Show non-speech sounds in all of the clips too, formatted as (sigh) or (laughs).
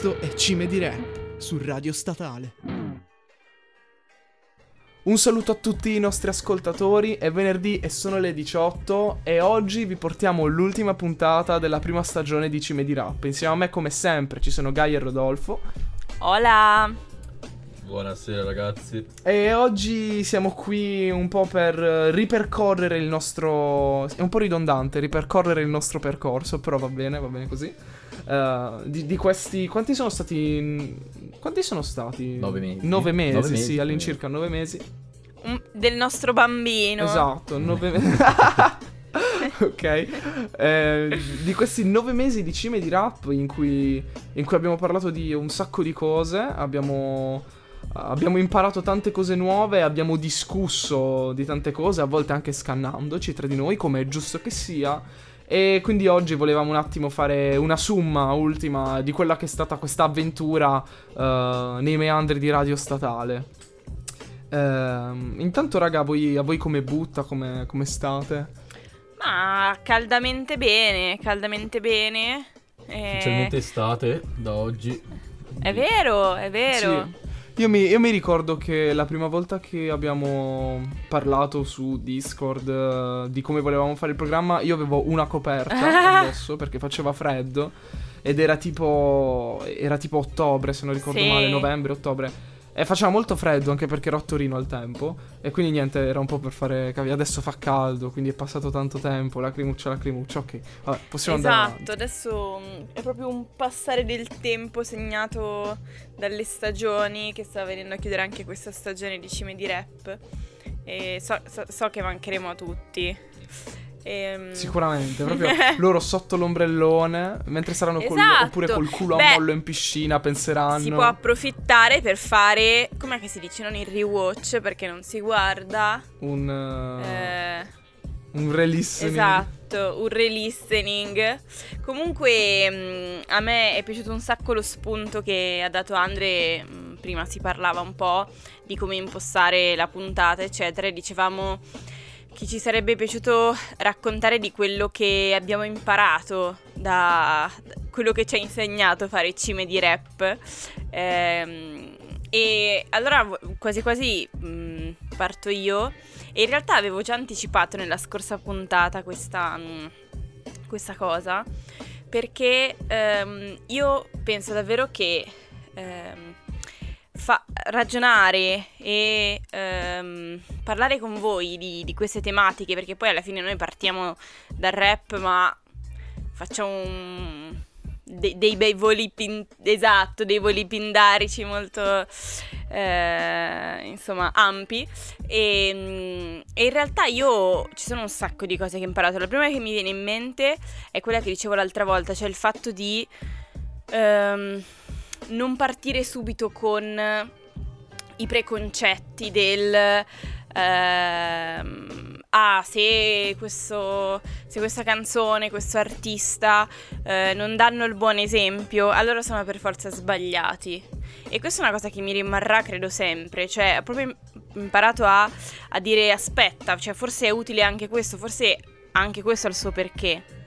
Questo è Cime di Rap su Radio Statale. Un saluto a tutti i nostri ascoltatori, è venerdì e sono le 18 e oggi vi portiamo l'ultima puntata della prima stagione di Cime di Rap. Insieme a me come sempre ci sono Gaia e Rodolfo. Hola! Buonasera ragazzi. E oggi siamo qui un po' per ripercorrere il nostro... è un po' ridondante, ripercorrere il nostro percorso, però va bene, va bene così. Uh, di, di, questi. Quanti sono stati. Quanti sono stati? Nove mesi. Nove mesi, nove mesi sì, all'incirca nove mesi. Un, del nostro bambino. Esatto, nove mesi. (laughs) ok. Eh, di questi nove mesi di cime di rap in cui, in cui abbiamo parlato di un sacco di cose, abbiamo, abbiamo imparato tante cose nuove, abbiamo discusso di tante cose, a volte anche scannandoci tra di noi, come è giusto che sia. E quindi oggi volevamo un attimo fare una summa ultima di quella che è stata questa avventura uh, nei meandri di Radio Statale. Uh, intanto, raga, a voi, a voi come butta, come, come state? Ma caldamente bene, caldamente bene. E... Ufficialmente estate da oggi. È vero, è vero. Sì. Io mi, io mi, ricordo che la prima volta che abbiamo parlato su Discord uh, di come volevamo fare il programma, io avevo una coperta (laughs) addosso perché faceva freddo. Ed era tipo. Era tipo ottobre, se non ricordo sì. male, novembre, ottobre. E faceva molto freddo anche perché ero a Torino al tempo. E quindi niente, era un po' per fare. Adesso fa caldo, quindi è passato tanto tempo. Lacrimuccia, lacrimuccia. Ok, vabbè, possiamo esatto, andare. Esatto, adesso mm, è proprio un passare del tempo segnato dalle stagioni. Che sta venendo a chiudere anche questa stagione di cime di rap. E so, so, so che mancheremo a tutti. Ehm... Sicuramente, proprio (laughs) loro sotto l'ombrellone, mentre saranno esatto. col, oppure col culo Beh, a mollo in piscina, penseranno. Si può approfittare per fare, com'è che si dice, non il rewatch perché non si guarda. Un... Uh, eh... Un re-listening. Esatto, un re-listening. Comunque mh, mm, a me è piaciuto un sacco lo spunto che ha dato Andre, mh, mm, prima si parlava un po' di come impostare la puntata, eccetera, e dicevamo che ci sarebbe piaciuto raccontare di quello che abbiamo imparato da, quello che ci ha insegnato fare cime di rap. Ehm, e allora quasi quasi mh, mm, parto io. E in realtà avevo già anticipato nella scorsa puntata questa, mh, mm, questa cosa. Perché ehm, io penso davvero che ehm, ragionare e ehm, parlare con voi di, di, queste tematiche, perché poi alla fine noi partiamo dal rap, ma facciamo un, de- dei bei voli pin- esatto, dei voli pindarici molto eh, insomma ampi e, e, in realtà io ci sono un sacco di cose che ho imparato. La prima che mi viene in mente è quella che dicevo l'altra volta, cioè il fatto di ehm, non partire subito con i preconcetti del... Ehm, ah, se, questo, se, questa canzone, questo artista eh, non danno il buon esempio, allora sono per forza sbagliati. E questa è una cosa che mi rimarrà, credo, sempre. Cioè, ho proprio imparato a, a dire aspetta, cioè forse è utile anche questo, forse anche questo ha il suo perché.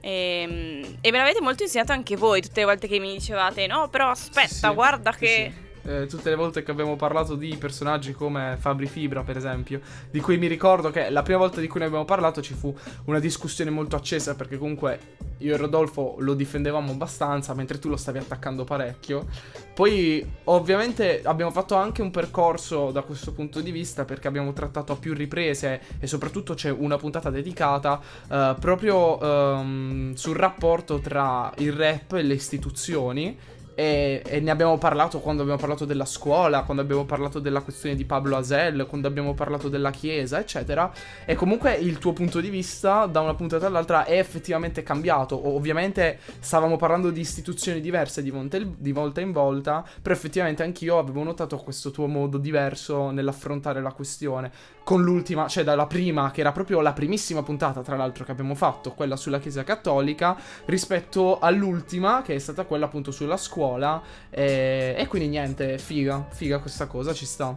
E, ehm, e, me l'avete molto insegnato anche voi tutte le volte che mi dicevate no però aspetta sì, guarda che sì eh, tutte le volte che abbiamo parlato di personaggi come Fabri Fibra, per esempio, di cui mi ricordo che la prima volta di cui ne abbiamo parlato ci fu una discussione molto accesa perché comunque io e Rodolfo lo difendevamo abbastanza mentre tu lo stavi attaccando parecchio. Poi ovviamente abbiamo fatto anche un percorso da questo punto di vista perché abbiamo trattato a più riprese e soprattutto c'è una puntata dedicata uh, proprio um, sul rapporto tra il rap e le istituzioni e, e, ne abbiamo parlato quando abbiamo parlato della scuola, quando abbiamo parlato della questione di Pablo Asel, quando abbiamo parlato della chiesa, eccetera. E comunque il tuo punto di vista da una puntata all'altra è effettivamente cambiato. Ovviamente stavamo parlando di istituzioni diverse di, monte, di volta in volta, però effettivamente anch'io avevo notato questo tuo modo diverso nell'affrontare la questione con l'ultima, cioè dalla prima, che era proprio la primissima puntata, tra l'altro, che abbiamo fatto, quella sulla Chiesa Cattolica, rispetto all'ultima, che è stata quella appunto sulla scuola. E, e quindi niente, figa, figa questa cosa, ci sta.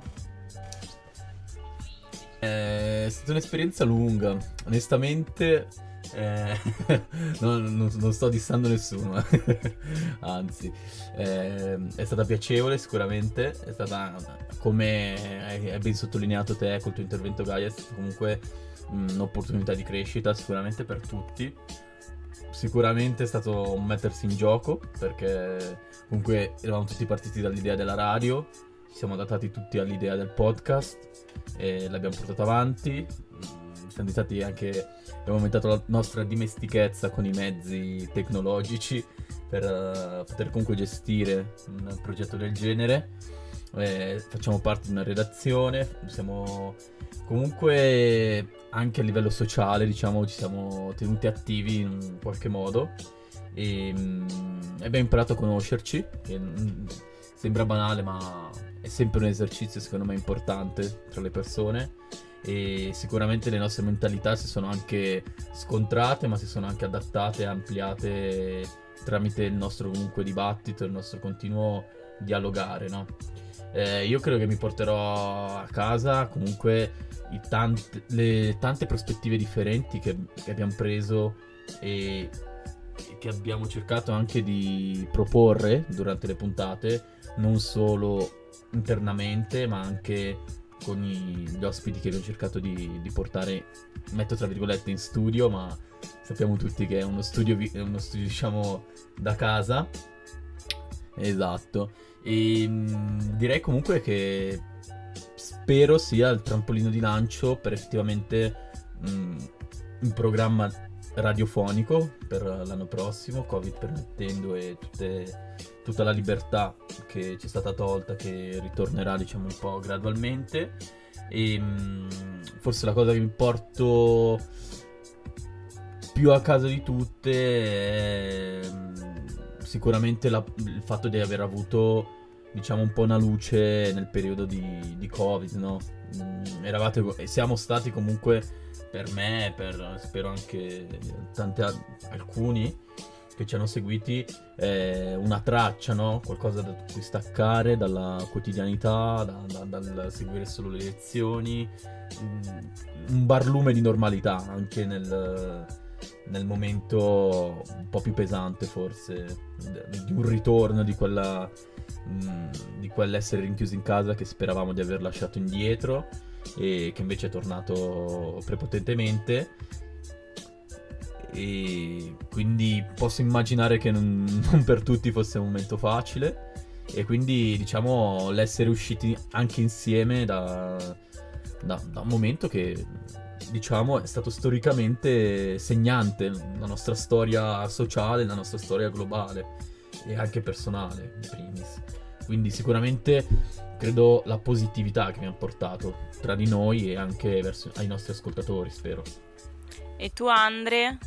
È stata un'esperienza lunga. Onestamente, Eh, (laughs) non, non, sto dissando nessuno, (laughs) anzi, eh, è stata piacevole sicuramente, è stata, come hai ben sottolineato te col tuo intervento Gaia, comunque un'opportunità di crescita sicuramente per tutti. Sicuramente è stato un mettersi in gioco perché comunque eravamo tutti partiti dall'idea della radio, siamo adattati tutti all'idea del podcast e l'abbiamo portato avanti. Siamo stati anche abbiamo aumentato la nostra dimestichezza con i mezzi tecnologici per uh, poter comunque gestire un progetto del genere. Eh, facciamo parte di una redazione, siamo comunque anche a livello sociale, diciamo, ci siamo tenuti attivi in qualche modo e um, abbiamo imparato a conoscerci, che um, sembra banale ma è sempre un esercizio secondo me importante tra le persone e sicuramente le nostre mentalità si sono anche scontrate ma si sono anche adattate e ampliate tramite il nostro comunque dibattito, il nostro continuo dialogare, no? Eh, io credo che mi porterò a casa comunque tante, le tante prospettive differenti che, che abbiamo preso e, e che abbiamo cercato anche di proporre durante le puntate, non solo internamente ma anche con gli ospiti che abbiamo cercato di, di, portare, metto tra virgolette, in studio, ma sappiamo tutti che è uno studio, uno studio diciamo, da casa. Esatto. E mh, direi comunque che spero sia il trampolino di lancio per effettivamente mh, un programma radiofonico per l'anno prossimo, Covid permettendo e tutte, tutta la libertà che ci è stata tolta, che ritornerà diciamo un po' gradualmente. E mh, forse la cosa che mi porto più a casa di tutte è sicuramente la, il fatto di aver avuto diciamo un po' una luce nel periodo di, di Covid, no? Mh, eravate, siamo stati comunque per me per spero anche tanti alcuni che ci hanno seguiti eh, una traccia, no? qualcosa da cui staccare dalla quotidianità, da, da, dal seguire solo le lezioni, un barlume di normalità anche nel, nel momento un po' più pesante forse di un ritorno di quella di quell'essere rinchiusi in casa che speravamo di aver lasciato indietro e che invece è tornato prepotentemente e quindi posso immaginare che non, (laughs) non, per tutti fosse un momento facile e quindi diciamo l'essere usciti anche insieme da, da, da un momento che diciamo è stato storicamente segnante la nostra storia sociale, la nostra storia globale e anche personale in primis quindi sicuramente credo la positività che abbiamo portato tra di noi e anche verso, ai nostri ascoltatori, spero. E tu, Andre?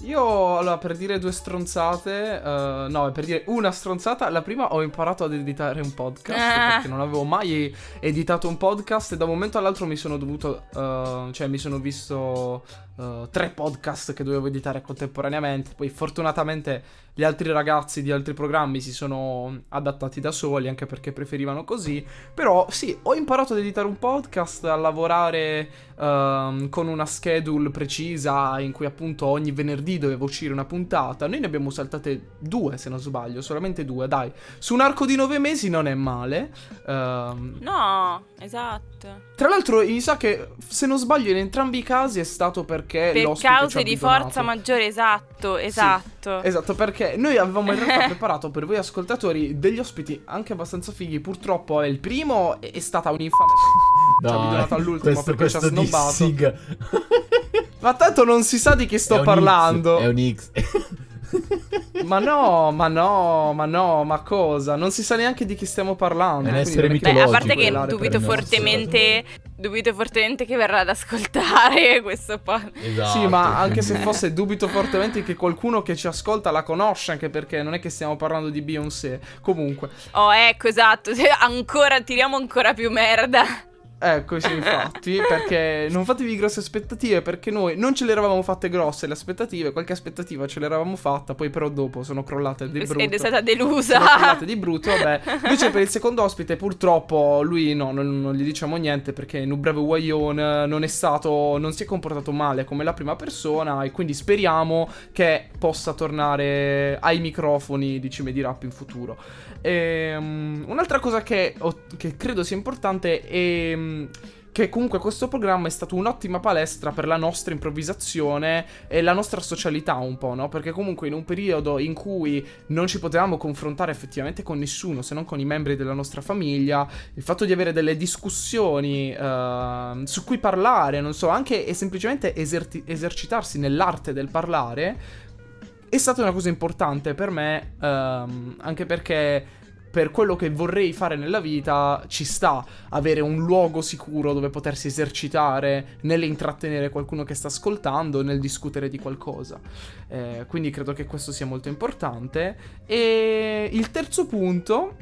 Io, allora, per dire due stronzate, uh, no, per dire una stronzata, la prima ho imparato ad editare un podcast, ah. perché non avevo mai editato un podcast e da un momento all'altro mi sono dovuto, uh, cioè mi sono visto uh, tre podcast che dovevo editare contemporaneamente, poi fortunatamente gli altri ragazzi di altri programmi si sono adattati da soli, anche perché preferivano così, però sì, ho imparato ad editare un podcast, a lavorare uh, con una schedule precisa in cui appunto ogni venerdì doveva uscire una puntata, noi ne abbiamo saltate due se non sbaglio, solamente due, dai, su un arco di nove mesi non è male. Uh, no, esatto. Tra l'altro mi sa che se non sbaglio in entrambi i casi è stato perché... Per cause di forza maggiore, esatto, esatto. Sì, esatto, perché noi avevamo in realtà (laughs) preparato per voi ascoltatori degli ospiti anche abbastanza fighi. Purtroppo il primo è stata un'infame. Dai, (laughs) ci ha abituato all'ultimo questo, perché ci ha snobbato. (laughs) Ma tanto non si sa di chi sto è parlando. X, è un X. ma no, ma no, ma no, ma cosa? Non si sa neanche di chi stiamo parlando. È un essere mitologico. Beh, a parte che dubito fortemente, dubito fortemente che verrà ad ascoltare (laughs) questo podcast. Esatto, sì, ma anche se (laughs) fosse, dubito fortemente che qualcuno che ci ascolta la conosce, anche perché non è che stiamo parlando di Beyoncé. Comunque. Oh, ecco, esatto. (laughs) Ancora, tiriamo ancora più merda. Ecco, sì, infatti, (laughs) perché non fatevi grosse aspettative, perché noi non ce le eravamo fatte grosse le aspettative, qualche aspettativa ce l'eravamo fatta, poi però dopo sono crollate di brutto. Ed è stata delusa. Sono crollate di brutto, vabbè. (laughs) Invece per il secondo ospite purtroppo lui no, non, non gli diciamo niente perché in un breve guaglione non è stato, non si è comportato male come la prima persona e quindi speriamo che possa tornare ai microfoni di Cime di Rap in futuro. E, um, un'altra cosa che, che credo sia importante è Ehm, che comunque questo programma è stato un'ottima palestra per la nostra improvvisazione e la nostra socialità un po', no? Perché comunque in un periodo in cui non ci potevamo confrontare effettivamente con nessuno, se non con i membri della nostra famiglia, il fatto di avere delle discussioni uh, su cui parlare, non so, anche e semplicemente eserti- esercitarsi nell'arte del parlare, è stata una cosa importante per me, uh, anche perché per quello che vorrei fare nella vita ci sta avere un luogo sicuro dove potersi esercitare nell'intrattenere qualcuno che sta ascoltando, nel discutere di qualcosa. Eh, quindi credo che questo sia molto importante. E il terzo punto,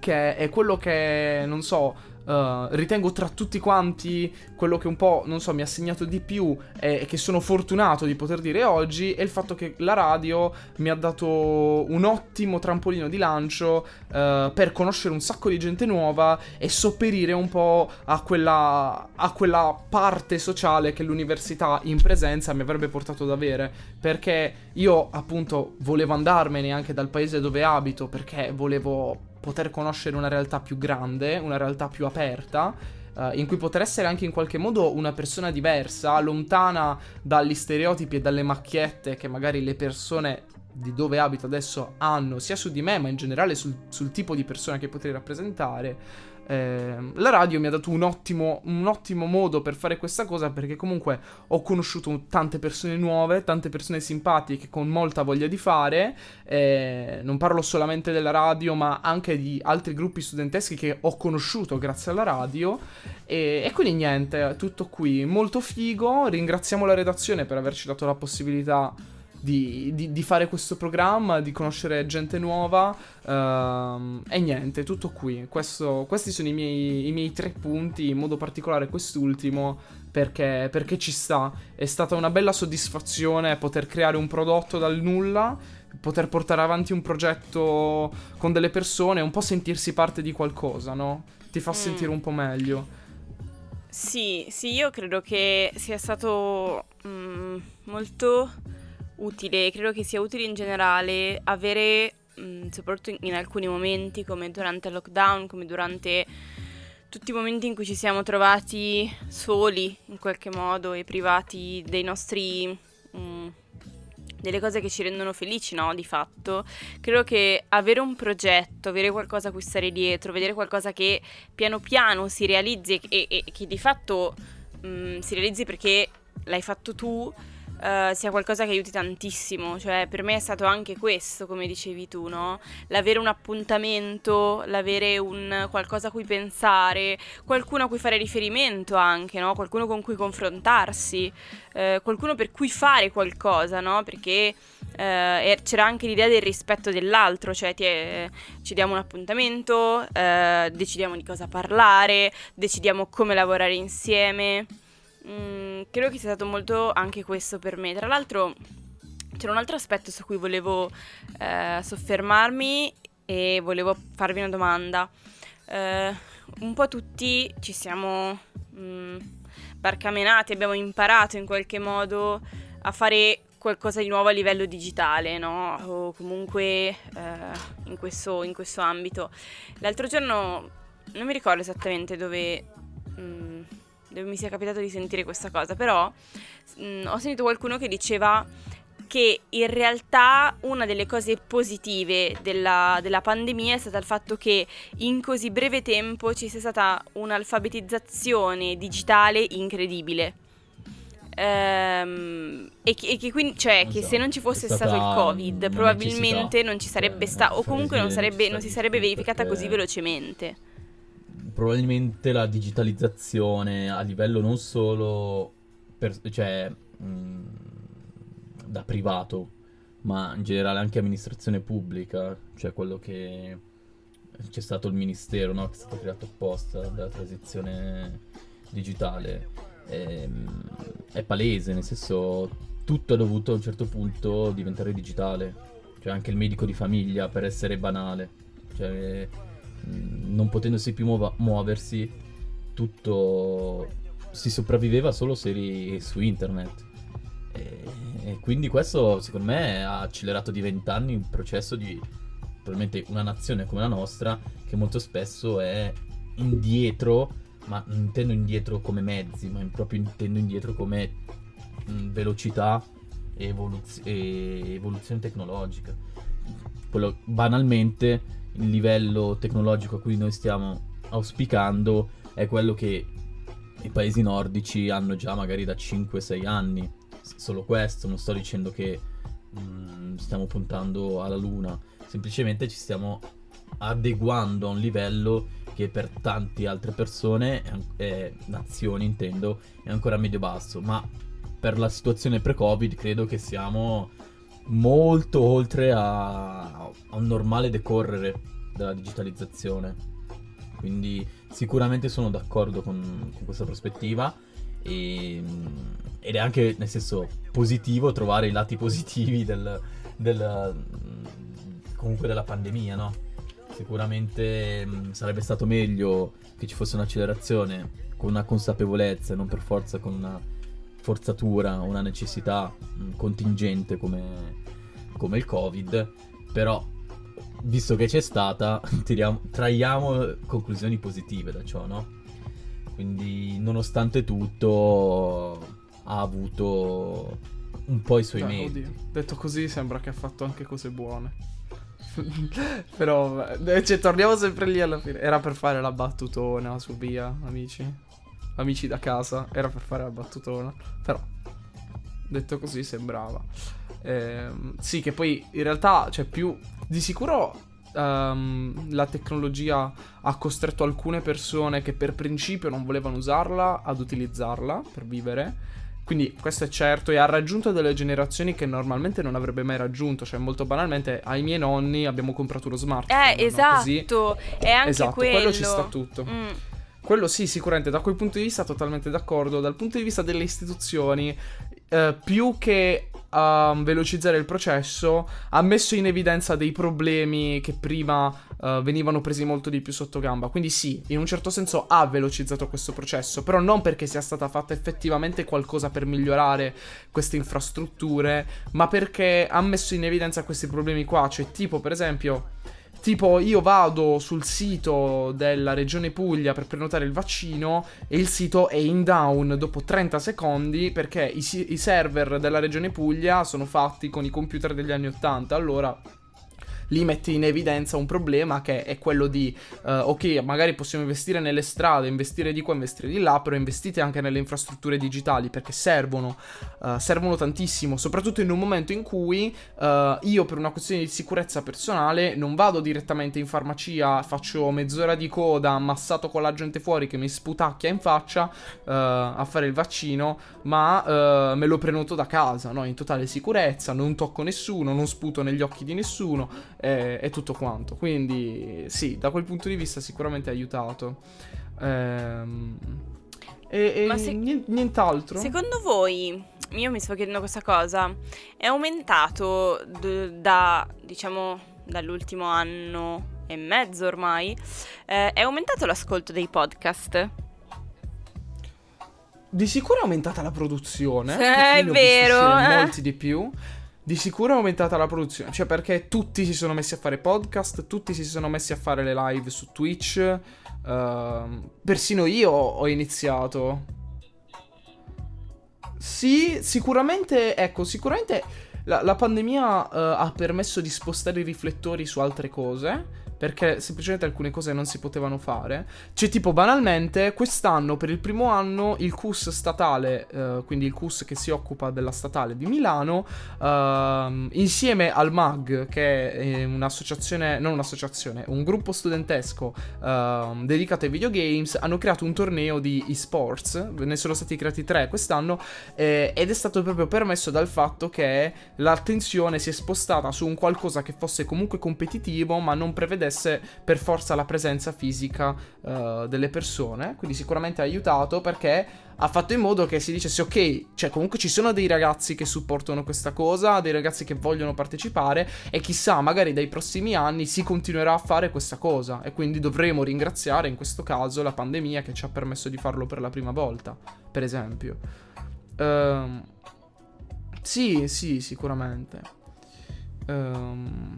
che è quello che, non so, Uh, ritengo tra tutti quanti quello che un po', non so, mi ha segnato di più e che sono fortunato di poter dire oggi è il fatto che la radio mi ha dato un ottimo trampolino di lancio uh, per conoscere un sacco di gente nuova e sopperire un po' a quella, a quella parte sociale che l'università in presenza mi avrebbe portato ad avere. Perché io appunto volevo andarmene anche dal paese dove abito perché volevo poter conoscere una realtà più grande, una realtà più aperta, uh, in cui poter essere anche in qualche modo una persona diversa, lontana dagli stereotipi e dalle macchiette che magari le persone di dove abito adesso hanno, sia su di me, ma in generale sul, sul tipo di persona che potrei rappresentare. Eh, la radio mi ha dato un ottimo, un ottimo, modo per fare questa cosa perché comunque ho conosciuto tante persone nuove, tante persone simpatiche con molta voglia di fare. Eh, non parlo solamente della radio, ma anche di altri gruppi studenteschi che ho conosciuto grazie alla radio. E, e quindi niente, tutto qui, molto figo. Ringraziamo la redazione per averci dato la possibilità di, di, di, fare questo programma, di conoscere gente nuova. Uh, e niente, tutto qui. Questo, questi sono i miei, i miei, tre punti, in modo particolare quest'ultimo, perché, perché ci sta. È stata una bella soddisfazione poter creare un prodotto dal nulla, poter portare avanti un progetto con delle persone, un po' sentirsi parte di qualcosa, no? Ti fa mm. sentire un po' meglio. Sì, sì, io credo che sia stato mm, molto utile, credo che sia utile in generale avere, mh, mm, soprattutto in, alcuni momenti come durante il lockdown, come durante tutti i momenti in cui ci siamo trovati soli in qualche modo e privati dei nostri... Mh, mm, delle cose che ci rendono felici, no? Di fatto, credo che avere un progetto, avere qualcosa a cui stare dietro, vedere qualcosa che piano piano si realizzi e, e, e che di fatto mh, mm, si realizzi perché l'hai fatto tu, uh, sia qualcosa che aiuti tantissimo. Cioè, per me è stato anche questo, come dicevi tu, no? L'avere un appuntamento, l'avere un qualcosa a cui pensare, qualcuno a cui fare riferimento anche, no? Qualcuno con cui confrontarsi, uh, qualcuno per cui fare qualcosa, no? Perché uh, c'era anche l'idea del rispetto dell'altro, cioè è, ci diamo un appuntamento, decidiamo di cosa parlare, decidiamo come lavorare insieme. Mm, credo che sia stato molto anche questo per me. Tra l'altro c'era un altro aspetto su cui volevo eh, soffermarmi e volevo farvi una domanda. Eh, un po' tutti ci siamo mm, barcamenati, abbiamo imparato in qualche modo a fare qualcosa di nuovo a livello digitale, no? O comunque eh, in, questo, in, questo, ambito. L'altro giorno non mi ricordo esattamente dove... Mm, dove mi sia capitato di sentire questa cosa, però mh, mm, ho sentito qualcuno che diceva che in realtà una delle cose positive della, della, pandemia è stata il fatto che in così breve tempo ci sia stata un'alfabetizzazione digitale incredibile. Ehm, e, che, e, che, quindi, cioè, che se non ci fosse stato il Covid, probabilmente non ci sarebbe stato, o comunque non, sarebbe, non si sarebbe verificata così velocemente probabilmente la digitalizzazione a livello non solo per, cioè, mh, mm, da privato, ma in generale anche amministrazione pubblica, cioè quello che c'è stato il ministero no? che è stato creato apposta della transizione digitale. È, ehm, è palese, nel senso tutto è dovuto a un certo punto diventare digitale. Cioè anche il medico di famiglia per essere banale. Cioè, non potendosi più muova- muoversi, tutto si sopravviveva solo se eri su internet. E, e quindi questo secondo me ha accelerato di vent'anni il processo di probabilmente una nazione come la nostra che molto spesso è indietro, ma non intendo indietro come mezzi, ma proprio intendo indietro come mh, velocità e, evoluz- evoluzione tecnologica. Quello, banalmente il livello tecnologico a cui noi stiamo auspicando è quello che i paesi nordici hanno già magari da 5-6 anni. Solo questo, non sto dicendo che mh, stiamo puntando alla luna, semplicemente ci stiamo adeguando a un livello che per tante altre persone, eh, nazioni intendo, è ancora medio-basso, ma per la situazione pre-Covid credo che siamo molto oltre a, a un normale decorrere della digitalizzazione. Quindi sicuramente sono d'accordo con, con questa prospettiva e, ed è anche nel senso positivo trovare i lati (laughs) positivi del, del comunque della pandemia, no? Sicuramente mh, sarebbe stato meglio che ci fosse un'accelerazione con una consapevolezza e non per forza con una forzatura, una necessità mh, contingente come, come il Covid, però visto che c'è stata, (laughs) tiriamo, traiamo conclusioni positive da ciò, no? Quindi, nonostante tutto, ha avuto un po' i suoi Beh, meriti. oddio, detto così, sembra che ha fatto anche cose buone. (laughs) Però, eh, cioè, torniamo sempre lì alla fine. Era per fare la battutona su via, amici. Amici da casa, era per fare la battutona. Però, detto così, sembrava. Ehm, sì, che poi in realtà, cioè, più di sicuro um, la tecnologia ha costretto alcune persone che per principio non volevano usarla ad utilizzarla per vivere. Quindi questo è certo e ha raggiunto delle generazioni che normalmente non avrebbe mai raggiunto, cioè molto banalmente ai miei nonni abbiamo comprato uno smartphone. Eh, esatto, no? è anche esatto, quello. quello ci sta tutto. Mm. Quello sì, sicuramente, da quel punto di vista totalmente d'accordo. Dal punto di vista delle istituzioni, eh, più che a velocizzare il processo, ha messo in evidenza dei problemi che prima uh, venivano presi molto di più sotto gamba. Quindi sì, in un certo senso ha velocizzato questo processo, però non perché sia stata fatta effettivamente qualcosa per migliorare queste infrastrutture, ma perché ha messo in evidenza questi problemi qua, cioè tipo per esempio Tipo, io vado sul sito della regione Puglia per prenotare il vaccino e il sito è in down dopo 30 secondi perché i, i server della regione Puglia sono fatti con i computer degli anni 80. Allora lì metti in evidenza un problema che è quello di, uh, ok, magari possiamo investire nelle strade, investire di qua, investire di là, però investite anche nelle infrastrutture digitali perché servono, uh, servono tantissimo, soprattutto in un momento in cui uh, io per una questione di sicurezza personale non vado direttamente in farmacia, faccio mezz'ora di coda ammassato con la gente fuori che mi sputacchia in faccia a fare il vaccino, ma me lo prenoto da casa, no? in totale sicurezza, non tocco nessuno, non sputo negli occhi di nessuno e, e, tutto quanto. Quindi sì, da quel punto di vista sicuramente ha aiutato. Ehm, e, e se- nient'altro. Secondo voi, io mi sto chiedendo questa cosa, è aumentato d- da, diciamo, dall'ultimo anno e mezzo ormai, eh, è aumentato l'ascolto dei podcast? Di sicuro è aumentata la produzione. Eh, è vero. Eh. Molti di più. Di sicuro è aumentata la produzione, cioè perché tutti si sono messi a fare podcast, tutti si sono messi a fare le live su Twitch, uh, persino io ho iniziato. Sì, sicuramente, ecco, sicuramente la, la pandemia uh, ha permesso di spostare i riflettori su altre cose perché semplicemente alcune cose non si potevano fare. Cioè, tipo, banalmente, quest'anno, per il primo anno, il CUS statale, eh, quindi il CUS che si occupa della statale di Milano, eh, insieme al MAG, che è un'associazione, non un'associazione, un gruppo studentesco eh, dedicato ai videogames, hanno creato un torneo di esports, ne sono stati creati tre quest'anno, eh, ed è stato proprio permesso dal fatto che l'attenzione si è spostata su un qualcosa che fosse comunque competitivo, ma non prevedeva richiedesse per forza la presenza fisica uh, delle persone. Quindi sicuramente ha aiutato perché ha fatto in modo che si dicesse ok, cioè comunque ci sono dei ragazzi che supportano questa cosa, dei ragazzi che vogliono partecipare e chissà, magari dai prossimi anni si continuerà a fare questa cosa e quindi dovremo ringraziare in questo caso la pandemia che ci ha permesso di farlo per la prima volta, per esempio. Um, sì, sì, sicuramente. Um,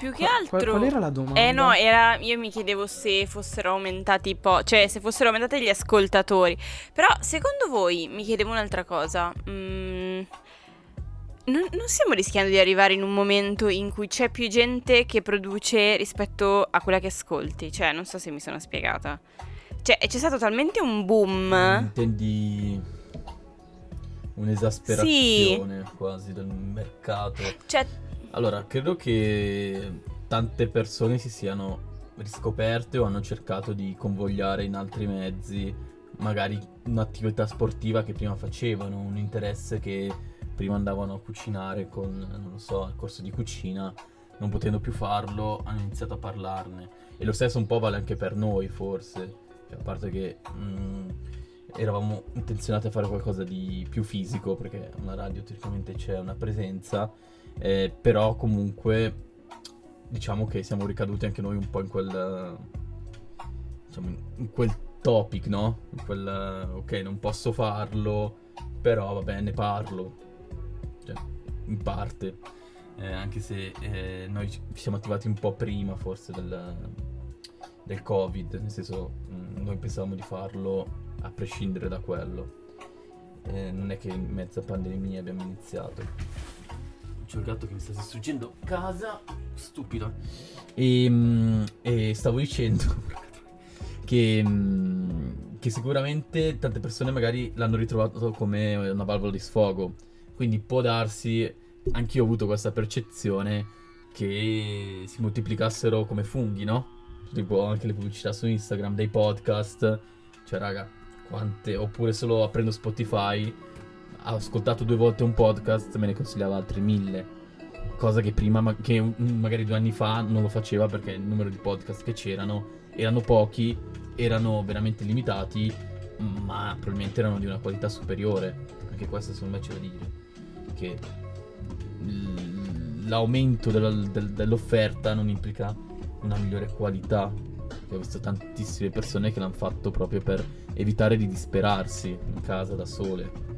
più che altro. Qual, qual, era la domanda? Eh no, era, io mi chiedevo se fossero aumentati po'. Cioè, se fossero aumentati gli ascoltatori. Però, secondo voi, mi chiedevo un'altra cosa. Mm, non, non, stiamo rischiando di arrivare in un momento in cui c'è più gente che produce rispetto a quella che ascolti? Cioè, non so se mi sono spiegata. Cioè, c'è stato talmente un boom. Intendi un'esasperazione sì. quasi del mercato. Cioè allora, credo che tante persone si siano riscoperte o hanno cercato di convogliare in altri mezzi magari un'attività sportiva che prima facevano, un interesse che prima andavano a cucinare con, non lo so, il corso di cucina, non potendo più farlo hanno iniziato a parlarne. E lo stesso un po' vale anche per noi forse, cioè, a parte che mh, mm, eravamo intenzionati a fare qualcosa di più fisico perché una radio teoricamente c'è una presenza eh, però comunque diciamo che siamo ricaduti anche noi un po' in quel diciamo in quel topic, no? In quel ok, non posso farlo, però vabbè, ne parlo. Cioè, in parte. Eh, anche se eh, noi ci siamo attivati un po' prima forse del, del Covid, nel senso mh, mm, noi pensavamo di farlo a prescindere da quello. Eh, non è che in mezzo a pandemia abbiamo iniziato. C'è un gatto che mi sta distruggendo casa. Stupido. E, ehm, e stavo dicendo (laughs) che, mm, che sicuramente tante persone magari l'hanno ritrovato come una valvola di sfogo. Quindi può darsi, anch'io ho avuto questa percezione, che si moltiplicassero come funghi, no? Tipo anche le pubblicità su Instagram, dei podcast. Cioè, raga, quante... Oppure solo aprendo Spotify ha ascoltato due volte un podcast, me ne consigliava altri mille. Cosa che prima, ma- che magari due anni fa non lo faceva perché il numero di podcast che c'erano erano pochi, erano veramente limitati, ma probabilmente erano di una qualità superiore. Anche questo secondo me c'è da dire. Che l'aumento della, del, dell'offerta non implica una migliore qualità. Ho visto tantissime persone che l'hanno fatto proprio per evitare di disperarsi in casa da sole.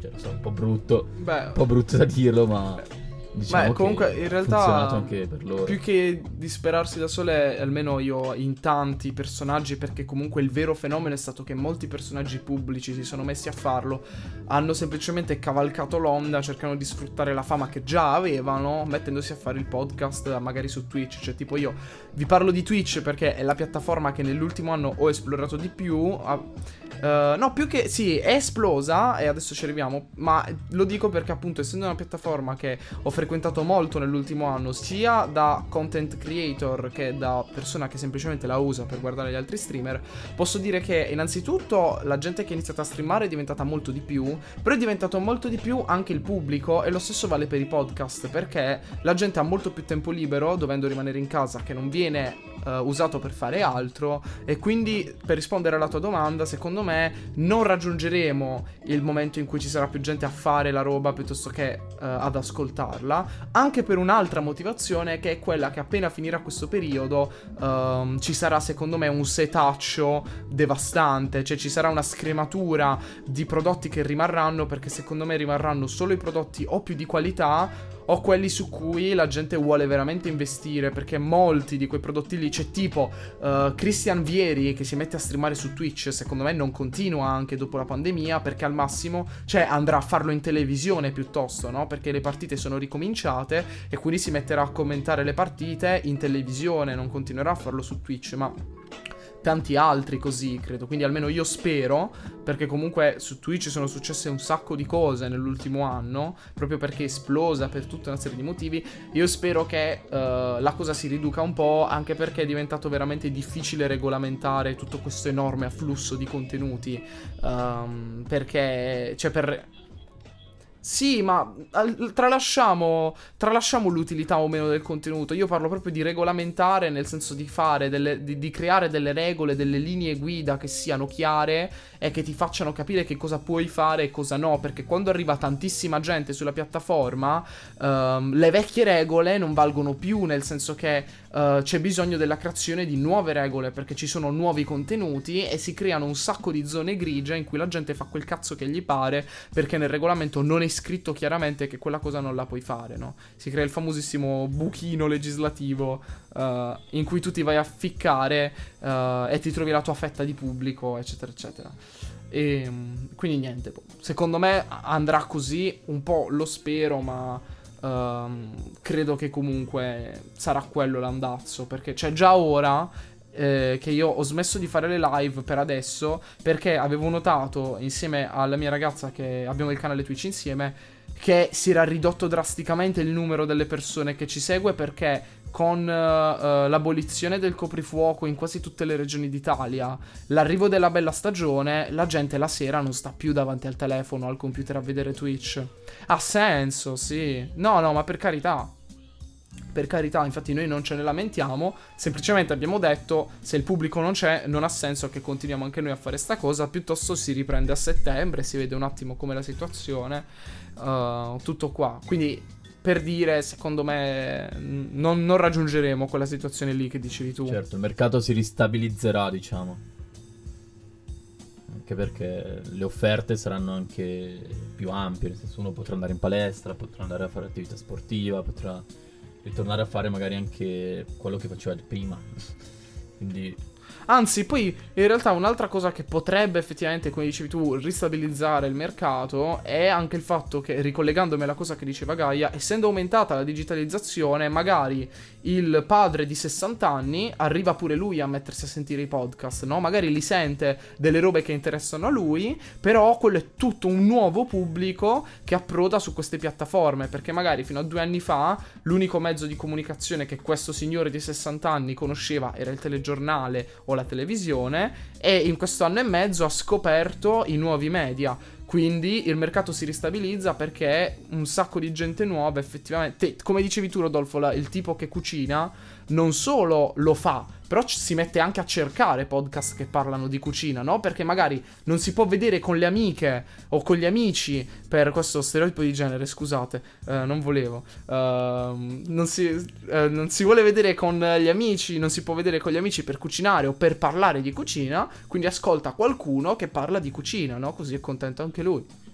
Cioè, lo so, un po' brutto. Beh, un po' brutto da dirlo, ma. Diciamo Beh, comunque in realtà anche per loro. più che disperarsi da sole, almeno io in tanti personaggi, perché comunque il vero fenomeno è stato che molti personaggi pubblici si sono messi a farlo, hanno semplicemente cavalcato l'onda, cercano di sfruttare la fama che già avevano, mettendosi a fare il podcast magari su Twitch, cioè tipo io vi parlo di Twitch perché è la piattaforma che nell'ultimo anno ho esplorato di più. Uh, no, più che sì, è esplosa e adesso ci arriviamo, ma lo dico perché appunto essendo una piattaforma che ho frequentato molto nell'ultimo anno, sia da content creator che da persona che semplicemente la usa per guardare gli altri streamer, posso dire che innanzitutto la gente che ha iniziato a streamare è diventata molto di più, però è diventato molto di più anche il pubblico e lo stesso vale per i podcast perché la gente ha molto più tempo libero dovendo rimanere in casa che non viene uh, usato per fare altro e quindi per rispondere alla tua domanda, secondo me non raggiungeremo il momento in cui ci sarà più gente a fare la roba piuttosto che uh, ad ascoltarla, anche per un'altra motivazione che è quella che appena finirà questo periodo uh, ci sarà secondo me un setaccio devastante, cioè ci sarà una scrematura di prodotti che rimarranno perché secondo me rimarranno solo i prodotti o più di qualità o quelli su cui la gente vuole veramente investire perché molti di quei prodotti lì c'è tipo uh, Christian Vieri che si mette a streamare su Twitch secondo me non continua anche dopo la pandemia perché al massimo cioè andrà a farlo in televisione piuttosto no? Perché le partite sono ricominciate e quindi si metterà a commentare le partite in televisione non continuerà a farlo su Twitch ma tanti altri così, credo. Quindi almeno io spero, perché comunque su Twitch sono successe un sacco di cose nell'ultimo anno, proprio perché esplosa per tutta una serie di motivi. Io spero che uh, la cosa si riduca un po', anche perché è diventato veramente difficile regolamentare tutto questo enorme afflusso di contenuti. Um, perché, cioè, per Sì, ma al- tralasciamo, tralasciamo l'utilità o meno del contenuto. Io parlo proprio di regolamentare, nel senso di fare delle, di, di creare delle regole, delle linee guida che siano chiare e che ti facciano capire che cosa puoi fare e cosa no. Perché quando arriva tantissima gente sulla piattaforma, ehm, le vecchie regole non valgono più, nel senso che eh, c'è bisogno della creazione di nuove regole, perché ci sono nuovi contenuti e si creano un sacco di zone grigie in cui la gente fa quel cazzo che gli pare, perché nel regolamento non è scritto chiaramente che quella cosa non la puoi fare, no? Si crea il famosissimo buchino legislativo uh, in cui tu ti vai a ficcare uh, e ti trovi la tua fetta di pubblico, eccetera, eccetera. E quindi niente, secondo me andrà così, un po' lo spero, ma uh, credo che comunque sarà quello l'andazzo, perché c'è già ora eh, che io ho smesso di fare le live per adesso perché avevo notato insieme alla mia ragazza che abbiamo il canale Twitch insieme che si era ridotto drasticamente il numero delle persone che ci segue perché con uh, l'abolizione del coprifuoco in quasi tutte le regioni d'Italia, l'arrivo della bella stagione, la gente la sera non sta più davanti al telefono, al computer a vedere Twitch. Ha senso, sì. No, no, ma per carità. Per carità, infatti noi non ce ne lamentiamo, semplicemente abbiamo detto se il pubblico non c'è non ha senso che continuiamo anche noi a fare sta cosa, piuttosto si riprende a settembre, si vede un attimo com'è la situazione, uh, tutto qua. Quindi per dire, secondo me, non, non, raggiungeremo quella situazione lì che dicevi tu. Certo, il mercato si ristabilizzerà, diciamo. Anche perché le offerte saranno anche più ampie, nel senso uno potrà andare in palestra, potrà andare a fare attività sportiva, potrà ritornare a fare magari anche quello che faceva prima. (laughs) Quindi Anzi, poi in realtà un'altra cosa che potrebbe effettivamente, come dicevi tu, ristabilizzare il mercato è anche il fatto che, ricollegandomi alla cosa che diceva Gaia, essendo aumentata la digitalizzazione, magari il padre di 60 anni arriva pure lui a mettersi a sentire i podcast, no? Magari li sente delle robe che interessano a lui, però quello è tutto un nuovo pubblico che approda su queste piattaforme, perché magari fino a due anni fa l'unico mezzo di comunicazione che questo signore di 60 anni conosceva era il telegiornale o la televisione e in questo anno e mezzo ha scoperto i nuovi media. Quindi il mercato si ristabilizza perché un sacco di gente nuova effettivamente, te, come dicevi tu Rodolfo, la, il tipo che cucina non solo lo fa, però ci si mette anche a cercare podcast che parlano di cucina, no? Perché magari non si può vedere con le amiche o con gli amici per questo stereotipo di genere, scusate, uh, non volevo. Uh, non, si, uh, non si vuole vedere con gli amici, non si può vedere con gli amici per cucinare o per parlare di cucina, quindi ascolta qualcuno che parla di cucina, no? Così è contento anche lui.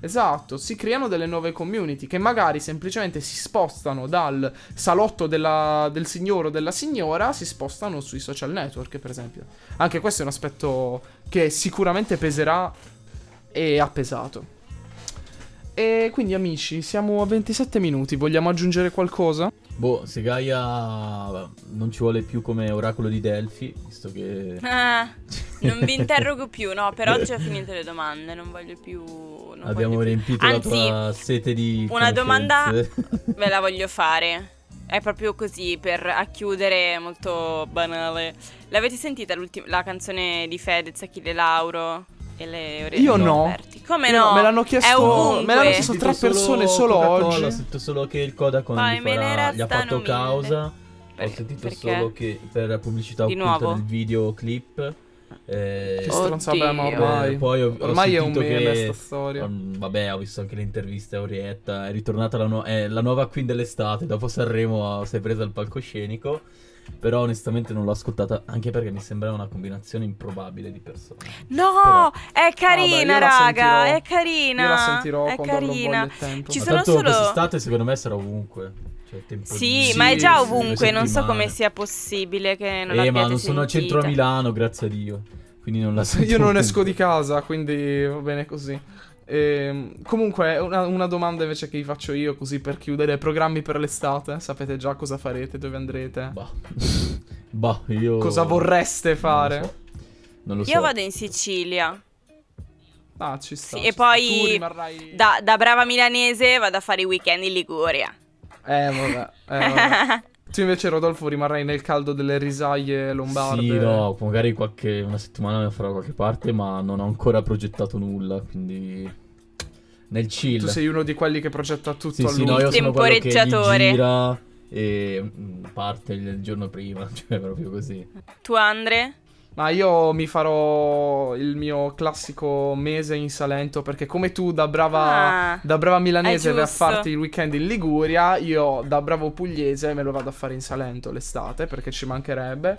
Esatto, si creano delle nuove community che magari semplicemente si spostano dal salotto della, del signore o della signora, si spostano sui social network, per esempio. Anche questo è un aspetto che sicuramente peserà e ha pesato. E quindi amici, siamo a 27 minuti, vogliamo aggiungere qualcosa? Boh, se Gaia non ci vuole più come oracolo di Delphi, visto che... Ah, non vi (laughs) interrogo più, no, per oggi ho finito le domande, non voglio più... Non Abbiamo voglio riempito più. Anzi, la tua sete di... Una domanda ve la (laughs) voglio fare. È proprio così, per a chiudere, molto banale. L'avete sentita la canzone di Fedez, Achille Lauro? E le orecchie Io no. Aperti. Come Io no? Me l'hanno chiesto, me l'hanno chiesto tre persone solo oggi. Ho sentito solo che il Kodak Poi gli, farà, gli ha fatto causa. Per, ho sentito perché? solo che per la pubblicità Di occulta nuovo? del videoclip. Eh, Che stronza abbiamo Oddio. ormai. eh, poi ho, ho Ormai è un meme storia. um, vabbè, ho visto anche le interviste a Orietta. È ritornata la, nu- è la nuova Queen dell'estate. Dopo Sanremo si è presa il palcoscenico. Però onestamente non l'ho ascoltata anche perché mi sembrava una combinazione improbabile di persone. No, è Vabbè, carina, io la raga. sentirò. È carina. Io la sentirò è carina. Ci Ma sono tanto solo. quest'estate secondo me sarà ovunque. Cioè, tempo Sì, di- Sì, ma è già sì, ovunque. Non so come sia possibile che non Eh, ma non sono a centro a sentita. Milano, grazie a Dio. Quindi non la sento Io non esco di casa, quindi va bene così. Ehm, comunque, una, una domanda invece che vi faccio io, così per chiudere: programmi per l'estate? Sapete già cosa farete, dove andrete? Bah. (laughs) bah, io... Cosa vorreste fare? Non lo so. Non lo so. Io vado in Sicilia. Ah, ci sta. Sì, ci e sta. poi rimarrai... Da, da brava milanese vado a fare i weekend in Liguria. Eh, vabbè. Eh, vabbè. (laughs) tu invece, Rodolfo, rimarrai nel caldo delle risaie lombarde. Sì, no, magari qualche una settimana ne farò da qualche parte, ma non ho ancora progettato nulla, quindi nel chill. Tu sei uno di quelli che progetta tutto Sì, sì, all'ultimo. no, io sono quello che gira e mm, parte il giorno prima, (laughs) cioè proprio così. Tu, Andre? Ma io mi farò il mio classico mese in Salento perché come tu da brava, Ah, da brava milanese vai a farti il weekend in Liguria, io da bravo pugliese me lo vado a fare in Salento l'estate perché ci mancherebbe.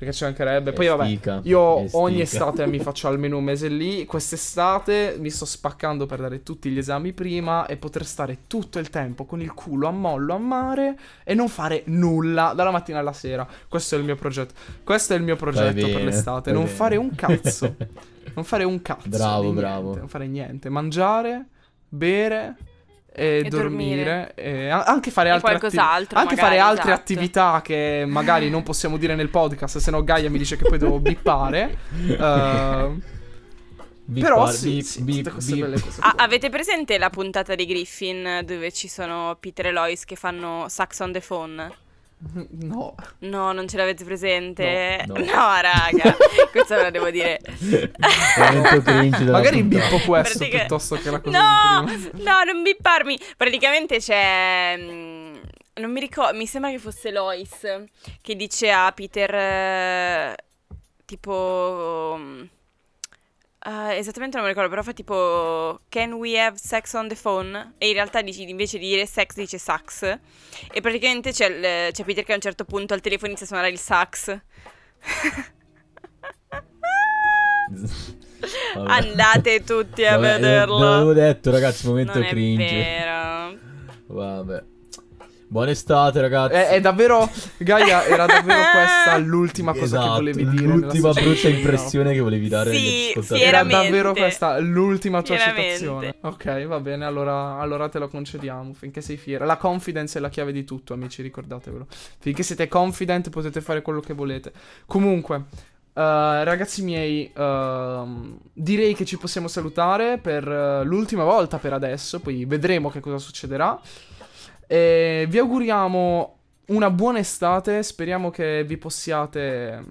Perché ci mancherebbe. Poi vabbè, io ogni estate mi faccio almeno un mese lì. Quest'estate mi sto spaccando per dare tutti gli esami prima e poter stare tutto il tempo con il culo a mollo a mare e non fare nulla dalla mattina alla sera. Questo è il mio progetto. Questo è il mio progetto per bene, l'estate. fai Non bene. fare un cazzo. (laughs) non fare un cazzo. Bravo, niente, bravo. Non fare niente. Mangiare, bere. E, E dormire, e a- anche fare E altre, atti- anche magari, fare altre esatto. attività che magari non possiamo dire nel podcast, se no Gaia mi dice che poi devo bippare. (laughs) Beep, però bar- sì, beep, sì, beep, tutte queste beep. belle cose. Ah, avete presente la puntata di Griffin dove ci sono Peter e Lois che fanno sax on the phone? (laughs) No. No, non ce l'avete presente? No, No, (laughs) no. raga, (laughs) questo ve lo devo dire. Magari bippo questo Pratica- piuttosto che la cosa No, no, non bipparmi. Praticamente c'è. mm, Non mi ricordo, mi sembra che fosse Lois che dice a Peter. eh, tipo. Eh, esattamente non mi ricordo, però fa tipo Can we have sex on the phone? E in realtà dici, invece di dire sex dice sax. E praticamente c'è, il- c'è Peter che a un certo punto al telefono inizia a suonare il sax. (laughs) Vabbè. Andate tutti a Vabbè, eh, vederlo. Ve l'avevo detto, ragazzi, momento non è cringe. vero. Vabbè. Buona estate, ragazzi. È, è davvero. Gaia, era davvero questa (laughs) l'ultima cosa Esatto, che volevi dire. L'ultima brutta impressione che volevi dare Sì, agli ascoltatori. Era davvero questa l'ultima tua citazione. Ok, va bene, allora, allora te lo concediamo finché sei fiera. La confidence è la chiave di tutto, amici, ricordatevelo. Finché siete confident potete fare quello che volete. Comunque, eh, ragazzi miei, ehm, direi che ci possiamo salutare per eh, l'ultima volta per adesso, poi vedremo che cosa succederà. E vi auguriamo una buona estate, speriamo che vi possiate...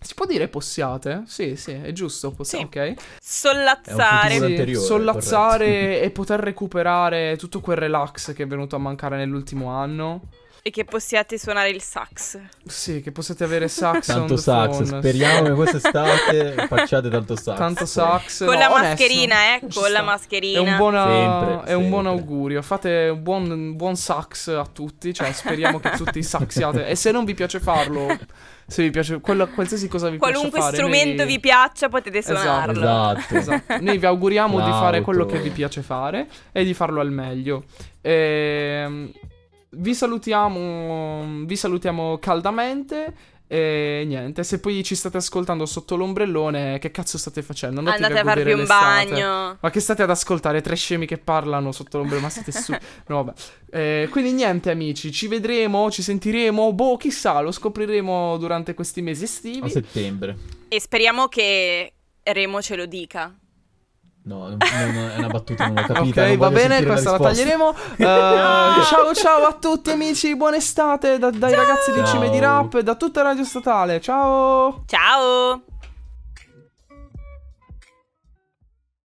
Si può dire possiate? Sì, sì, è giusto, possi- Sì. ok. Sollazzare. Sì, sollazzare e poter recuperare tutto quel relax che è venuto a mancare nell'ultimo anno. E che possiate suonare il sax. Sì, che possiate avere sax Tanto sax, phone. speriamo che quest'estate (laughs) facciate tanto sax. Tanto sax. Con no, la onesto, mascherina, eh, ci con la sta. mascherina. È un, buona- Sempre, è un buon sempre. augurio. Fate un buon, buon sax a tutti. Cioè, speriamo che tutti saxiate. E se non vi piace farlo, se vi piace quello- qualsiasi cosa vi Qualunque piace fare, strumento noi- vi piaccia potete Esatto. suonarlo. Esatto. Esatto. Noi vi auguriamo di fare quello che vi piace fare e di farlo al meglio. Ehm, vi salutiamo, vi salutiamo caldamente. E niente, se poi ci state ascoltando sotto l'ombrellone, che cazzo state facendo? Andatevi Andate a farvi un l'estate. bagno. Ma che state ad ascoltare? Tre scemi che parlano sotto l'ombrello, ma siete su. (laughs) No, vabbè. Eh, quindi niente, amici, ci vedremo, ci sentiremo. Boh, chissà, lo scopriremo durante questi mesi A estivi. settembre. E speriamo che Remo ce lo dica. No, non- non- è una battuta, non l'ho capita. Ok, va bene, questa la, risposta. taglieremo. (laughs) Eh, ciao ciao a tutti amici, buona estate da- dai ragazzi di Ciao. Cime di Rap e da tutta Radio Statale. Ciao! Ciao!